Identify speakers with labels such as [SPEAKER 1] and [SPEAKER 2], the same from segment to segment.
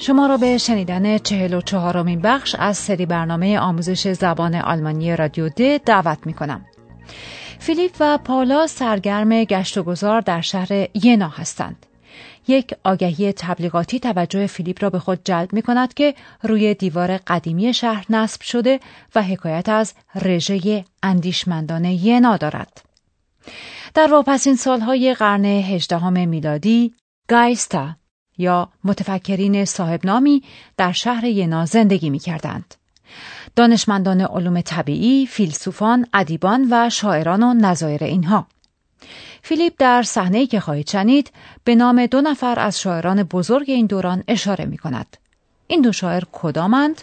[SPEAKER 1] شما را به شنیدن چهل و چهارمین بخش از سری برنامه آموزش زبان آلمانی رادیو د دعوت می کنم. فیلیپ و پاولا سرگرم گشت و گذار در شهر ینا هستند. یک آگهی تبلیغاتی توجه فیلیپ را به خود جلب می کند که روی دیوار قدیمی شهر نصب شده و حکایت از رژه اندیشمندان ینا دارد. در واپسین سالهای قرن هجدهم میلادی گایستا یا متفکرین صاحب نامی در شهر ینا زندگی می کردند. دانشمندان علوم طبیعی، فیلسوفان، ادیبان و شاعران و نظایر اینها. فیلیپ در صحنه‌ای که خواهید شنید به نام دو نفر از شاعران بزرگ این دوران اشاره می کند. این دو شاعر کدامند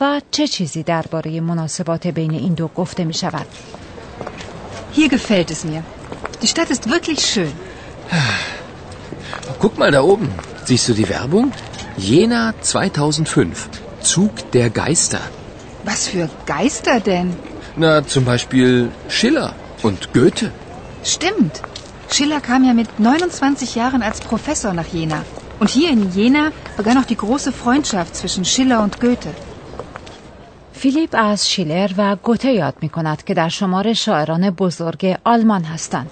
[SPEAKER 1] و چه چیزی درباره مناسبات بین این دو گفته می شود؟
[SPEAKER 2] Hier gefällt es mir. Die Stadt ist wirklich schön.
[SPEAKER 3] Guck mal da oben. Siehst du die Werbung? Jena 2005. Zug der Geister.
[SPEAKER 2] Was für Geister denn?
[SPEAKER 3] Na, zum Beispiel Schiller und Goethe.
[SPEAKER 2] Stimmt. Schiller kam ja mit 29 Jahren als Professor nach Jena. Und hier in Jena begann auch die große Freundschaft zwischen Schiller und Goethe.
[SPEAKER 1] فیلیپ از شیلر و گوته یاد می کند که در شمار شاعران بزرگ آلمان هستند.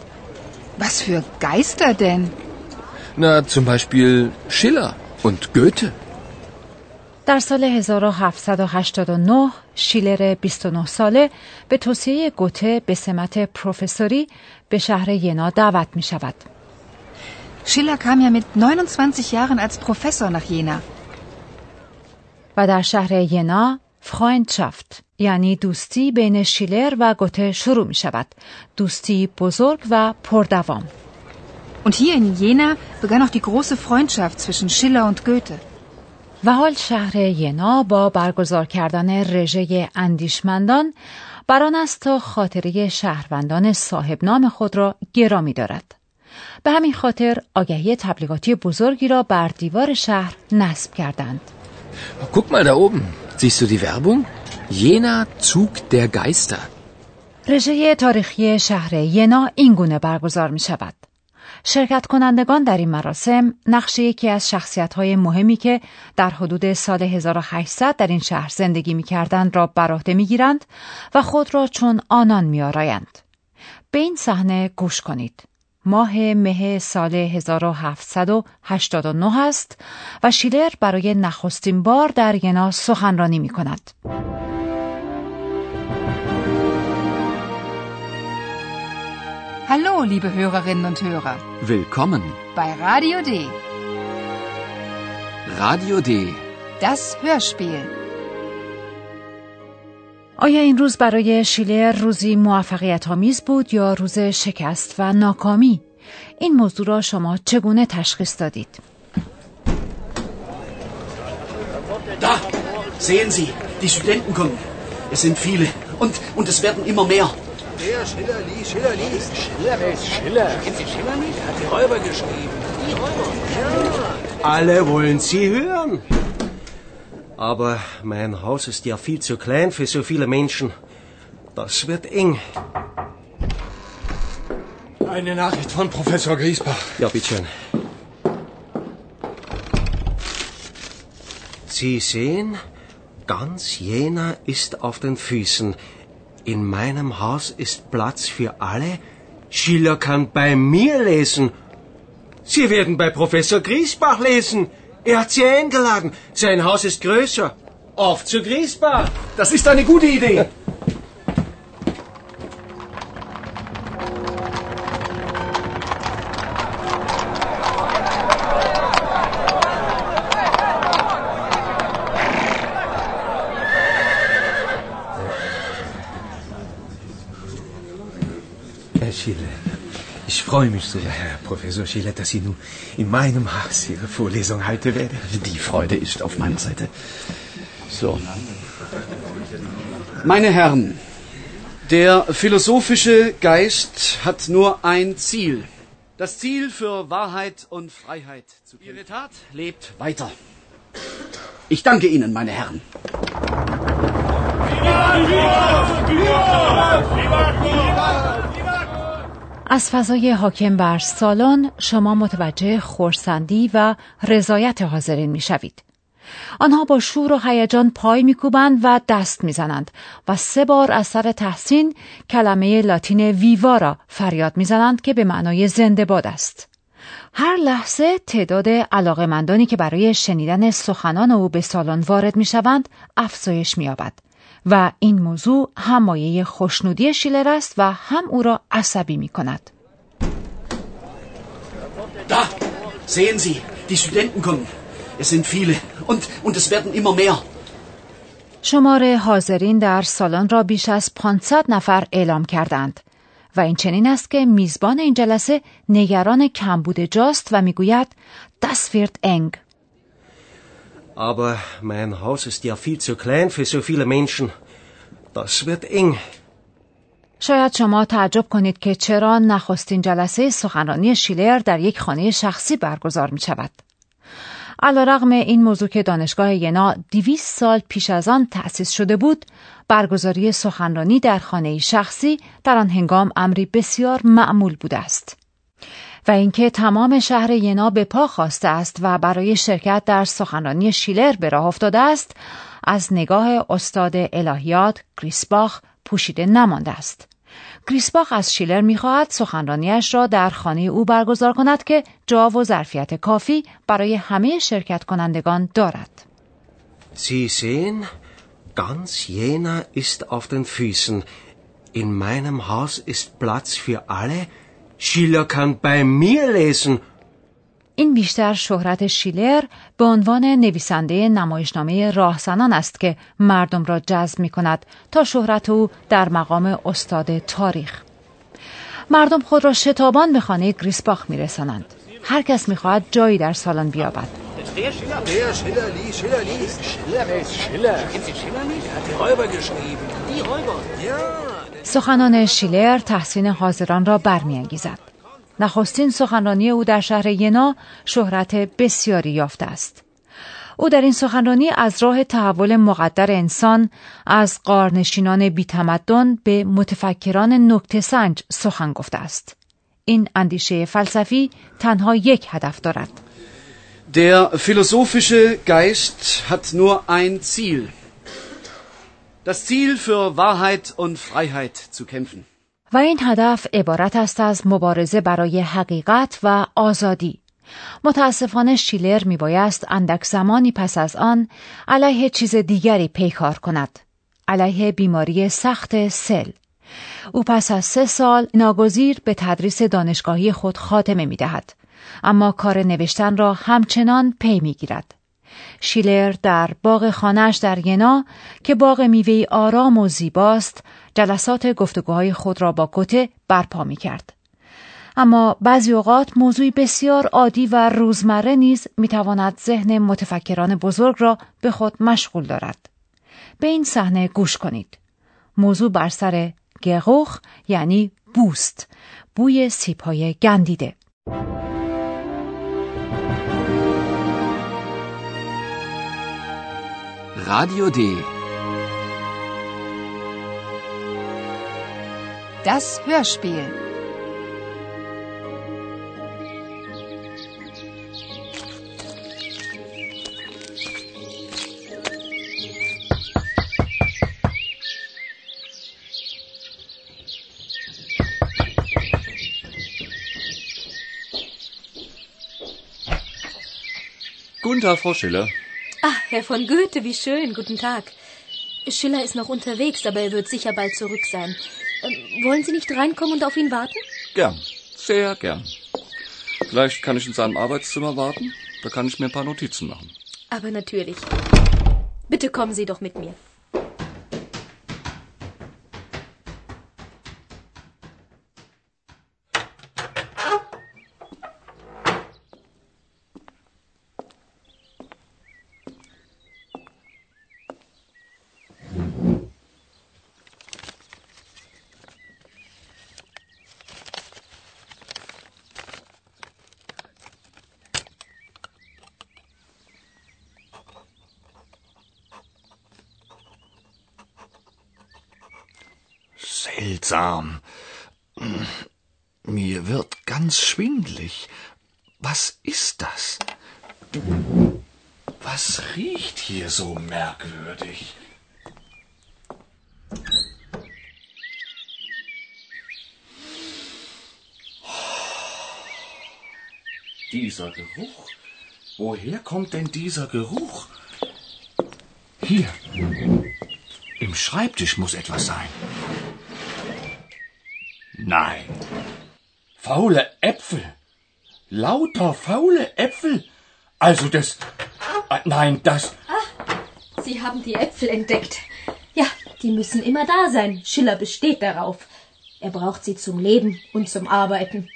[SPEAKER 2] Was für Geister denn?
[SPEAKER 3] Na, zum Beispiel Schiller und Goethe.
[SPEAKER 1] در سال 1789 شیلر 29 ساله به توصیه گوته به سمت پروفسوری به شهر ینا دعوت می شود.
[SPEAKER 2] Schiller kam ja mit 29 Jahren als Professor nach Jena.
[SPEAKER 1] و در شهر ینا فرایندشافت یعنی دوستی بین شیلر و گوته شروع می شود. دوستی بزرگ و پردوام.
[SPEAKER 2] Und hier in Jena begann auch die große Freundschaft zwischen Schiller und Goethe.
[SPEAKER 1] و حال شهر ینا با برگزار کردن رژه اندیشمندان بران است تا خاطره شهروندان صاحب نام خود را گرامی دارد. به همین خاطر آگهی تبلیغاتی بزرگی را بر دیوار شهر نصب کردند.
[SPEAKER 3] Guck mal da oben. Siehst du die Werbung? Jena Zug der Geister.
[SPEAKER 1] رژه تاریخی شهر ینا این گونه برگزار می شود. شرکت کنندگان در این مراسم نقش یکی از شخصیت های مهمی که در حدود سال 1800 در این شهر زندگی می کردند را بر عهده می گیرند و خود را چون آنان می آرایند. به این صحنه گوش کنید. ماه مه سال 1789 است و شیلر برای نخستین بار در ینا سخنرانی می کند.
[SPEAKER 2] Hallo, liebe Hörerinnen und Hörer,
[SPEAKER 3] Willkommen.
[SPEAKER 2] bei Radio D,
[SPEAKER 3] Radio D.
[SPEAKER 2] das Hörspiel.
[SPEAKER 1] آیا این روز برای شیلر روزی موفقیت آمیز بود یا روز شکست و ناکامی؟ این موضوع را شما چگونه تشخیص دادید؟
[SPEAKER 4] Da, sehen Sie, die Studenten kommen. Es sind viele und, und es werden immer mehr.
[SPEAKER 5] Der Schiller liest, Schiller liest. Schiller, wer ist Schiller? Kennt ihr Schiller nicht? Er hat die Räuber geschrieben. Die Räuber? Ja.
[SPEAKER 6] Alle wollen Sie hören. Aber mein Haus ist ja viel zu klein für so viele Menschen. Das wird eng.
[SPEAKER 5] Eine Nachricht von Professor Griesbach.
[SPEAKER 6] Ja, bitteschön. Sie sehen, ganz Jena ist auf den Füßen. In meinem Haus ist Platz für alle. Schiller kann bei mir lesen. Sie werden bei Professor Griesbach lesen. Er hat Sie eingeladen. Sein Haus ist größer. Auf zu Griesbach.
[SPEAKER 4] Das ist eine gute Idee.
[SPEAKER 7] Freue mich so, Herr Professor Schiller, dass Sie nun in meinem Haus Ihre Vorlesung halten werden.
[SPEAKER 8] Die Freude ist auf meiner Seite.
[SPEAKER 4] So. Meine Herren, der philosophische Geist hat nur ein Ziel. Das Ziel für Wahrheit und Freiheit zu kämpfen. Ihre Tat lebt weiter. Ich danke Ihnen, meine Herren.
[SPEAKER 1] از فضای حاکم بر سالن شما متوجه خورسندی و رضایت حاضرین می‌شوید. آنها با شور و هیجان پای میکوبند و دست می‌زنند و سه بار از سر تحسین کلمه لاتین ویوا را فریاد می‌زنند که به معنای زنده باد است. هر لحظه تعداد علاقمندانی که برای شنیدن سخنان او به سالن وارد می‌شوند افزایش مییابد و این موضوع هم مایه خوشنودی شیلر است و هم او را عصبی می کند.
[SPEAKER 4] Da, sehen Sie, die Studenten kommen. Es sind viele und, und es werden immer mehr.
[SPEAKER 1] شمار حاضرین در سالن را بیش از 500 نفر اعلام کردند و این چنین است که میزبان این جلسه نگران کمبود جاست و می‌گوید wird eng.
[SPEAKER 6] Aber mein Haus ist ja viel zu klein für so viele Menschen. Das wird eng.
[SPEAKER 1] شاید شما تعجب کنید که چرا نخستین جلسه سخنرانی شیلر در یک خانه شخصی برگزار می شود. علا این موضوع که دانشگاه ینا دیویس سال پیش از آن تأسیس شده بود، برگزاری سخنرانی در خانه شخصی در آن هنگام امری بسیار معمول بوده است. و اینکه تمام شهر ینا به پا خواسته است و برای شرکت در سخنرانی شیلر به راه افتاده است، از نگاه استاد الهیات گریسباخ پوشیده نمانده است. گریسباخ از شیلر می‌خواهد سخنرانیش را در خانه او برگزار کند که جا و ظرفیت کافی برای همه شرکت کنندگان دارد.
[SPEAKER 6] Sie sehen, ganz Jena ist auf den Füßen. In meinem Haus ist Platz für alle. Schiller kann bei mir lesen
[SPEAKER 1] این بیشتر شهرت شیلر به عنوان نویسنده نمایشنامه راهزنان است که مردم را جذب می کند تا شهرت او در مقام استاد تاریخ. مردم خود را شتابان به خانه گریسباخ می رسانند. هر کس می خواهد جایی در سالن بیابد. سخنان شیلر تحسین حاضران را برمیانگیزد. نخستین سخنرانی او در شهر ینا شهرت بسیاری یافته است. او در این سخنرانی از راه تحول مقدر انسان از قارنشینان بیتمدن به متفکران نکته سنج سخن گفته است. این اندیشه فلسفی تنها یک هدف دارد.
[SPEAKER 4] Der philosophische Geist hat nur ein Ziel. Das Ziel für Wahrheit und Freiheit zu kämpfen.
[SPEAKER 1] و این هدف عبارت است از مبارزه برای حقیقت و آزادی. متاسفانه شیلر می بایست اندک زمانی پس از آن علیه چیز دیگری پیکار کند. علیه بیماری سخت سل. او پس از سه سال ناگزیر به تدریس دانشگاهی خود خاتمه می دهد. اما کار نوشتن را همچنان پی می گیرد. شیلر در باغ خانهش در ینا که باغ میوه آرام و زیباست جلسات گفتگوهای خود را با کته برپا می کرد. اما بعضی اوقات موضوعی بسیار عادی و روزمره نیز می تواند ذهن متفکران بزرگ را به خود مشغول دارد. به این صحنه گوش کنید. موضوع بر سر گغوخ یعنی بوست، بوی سیپای گندیده.
[SPEAKER 3] Radio D.
[SPEAKER 2] Das Hörspiel.
[SPEAKER 8] Guten Tag, Frau Schiller.
[SPEAKER 9] Ah, Herr von Goethe, wie schön. Guten Tag. Schiller ist noch unterwegs, aber er wird sicher bald zurück sein. Ähm, wollen Sie nicht reinkommen und auf ihn warten?
[SPEAKER 8] Gern, sehr gern. Vielleicht kann ich in seinem Arbeitszimmer warten. Da kann ich mir ein paar Notizen machen.
[SPEAKER 9] Aber natürlich. Bitte kommen Sie doch mit mir.
[SPEAKER 5] Seltsam. Mir wird ganz schwindlig. Was ist das? Was riecht hier so merkwürdig? Dieser Geruch. Woher kommt denn dieser Geruch? Hier. Im Schreibtisch muss etwas sein. Nein. Faule Äpfel. Lauter faule Äpfel. Also das. äh, Nein, das.
[SPEAKER 9] Sie haben die Äpfel entdeckt. Ja, die müssen immer da sein. Schiller besteht darauf. Er braucht sie zum Leben und zum Arbeiten.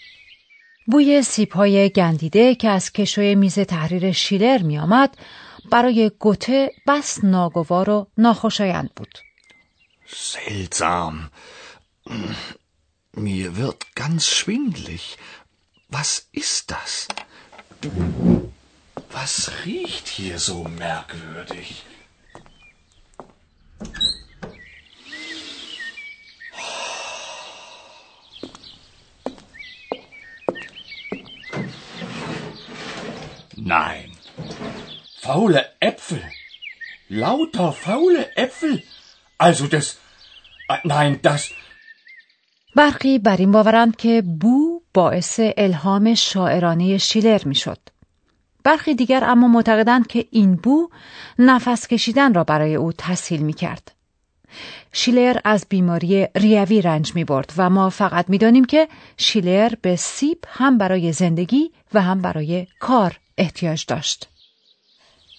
[SPEAKER 1] بوی سیبهای گندیده که از کشوی میز تحریر شیلر می آمد برای گوته بس ناگوار و ناخوشایند بود.
[SPEAKER 5] Seltsam. Mir wird ganz schwindlig. Was ist das? Was riecht hier so merkwürdig? Nein. Faule Äpfel. Lauter faule Äpfel. Also das. äh, Nein, das.
[SPEAKER 1] برخی بر این باورند که بو باعث الهام شاعرانه شیلر می‌شد. برخی دیگر اما معتقدند که این بو نفس کشیدن را برای او تسهیل می کرد. شیلر از بیماری ریوی رنج می برد و ما فقط می دانیم که شیلر به سیب هم برای زندگی و هم برای کار احتیاج داشت.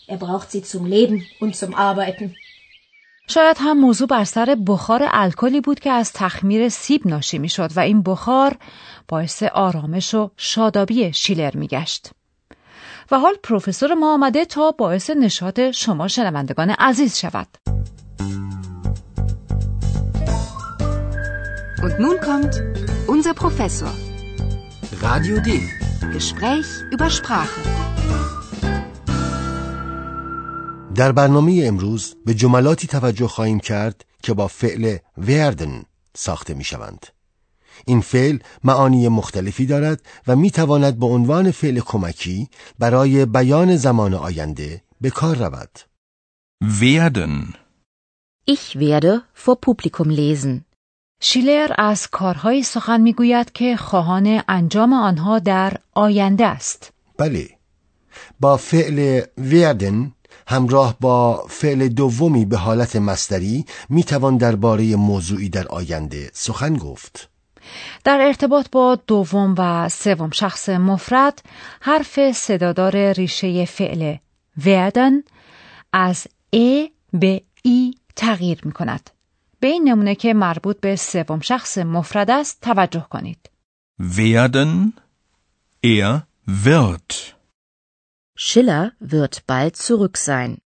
[SPEAKER 9] Er braucht sie zum Leben und zum Arbeiten.
[SPEAKER 1] شاید هم موضوع بر سر بخار الکلی بود که از تخمیر سیب ناشی می شد و این بخار باعث آرامش و شادابی شیلر می گشت. و حال پروفسور ما آمده تا باعث نشاط شما شنوندگان عزیز شود.
[SPEAKER 2] Und nun kommt unser Professor.
[SPEAKER 3] Radio D.
[SPEAKER 2] Gespräch über Sprache.
[SPEAKER 10] در برنامه امروز به جملاتی توجه خواهیم کرد که با فعل وردن ساخته می شوند. این فعل معانی مختلفی دارد و می تواند به عنوان فعل کمکی برای بیان زمان آینده به کار رود.
[SPEAKER 11] Werden.
[SPEAKER 12] Ich werde vor Publikum lesen.
[SPEAKER 1] شیلر از کارهایی سخن می‌گوید که خواهان انجام آنها در آینده است.
[SPEAKER 10] بله با فعل وردن همراه با فعل دومی به حالت مصدری می توان درباره موضوعی در آینده سخن گفت.
[SPEAKER 1] در ارتباط با دوم و سوم شخص مفرد حرف صدادار ریشه فعل werden از ا به ای تغییر می کند. به این نمونه که مربوط به سوم شخص مفرد است توجه کنید.
[SPEAKER 11] Werden. Er wird.
[SPEAKER 12] Schiller wird bald zurück sein.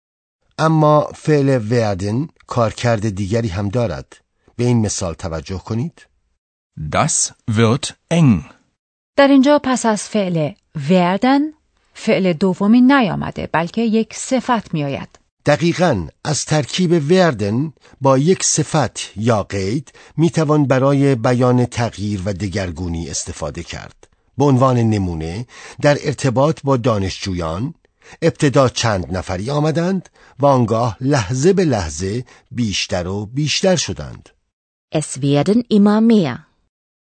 [SPEAKER 10] اما فعل وردن کارکرد دیگری هم دارد. به این مثال توجه کنید.
[SPEAKER 11] Das wird eng.
[SPEAKER 1] در اینجا پس از فعل werden فعل دومی نیامده بلکه یک صفت می آید.
[SPEAKER 10] دقیقا از ترکیب وردن با یک صفت یا قید می توان برای بیان تغییر و دگرگونی استفاده کرد. به عنوان نمونه در ارتباط با دانشجویان ابتدا چند نفری آمدند و آنگاه لحظه به لحظه بیشتر و بیشتر شدند.
[SPEAKER 12] Es werden immer mehr.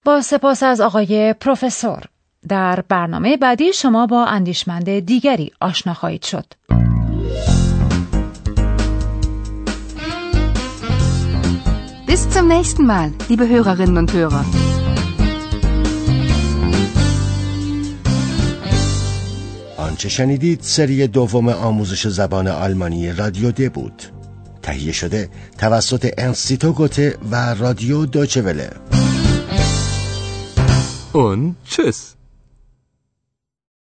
[SPEAKER 1] با سپاس از آقای پروفسور در برنامه بعدی شما با اندیشمند دیگری آشنا خواهید شد.
[SPEAKER 2] Bis zum nächsten Mal, liebe Hörerinnen und Hörer.
[SPEAKER 10] آنچه شنیدید سری دوم آموزش زبان آلمانی رادیو د بود. تهیه شده توسط انستیتو گوته و رادیو دوچه وله.
[SPEAKER 3] Und tschüss.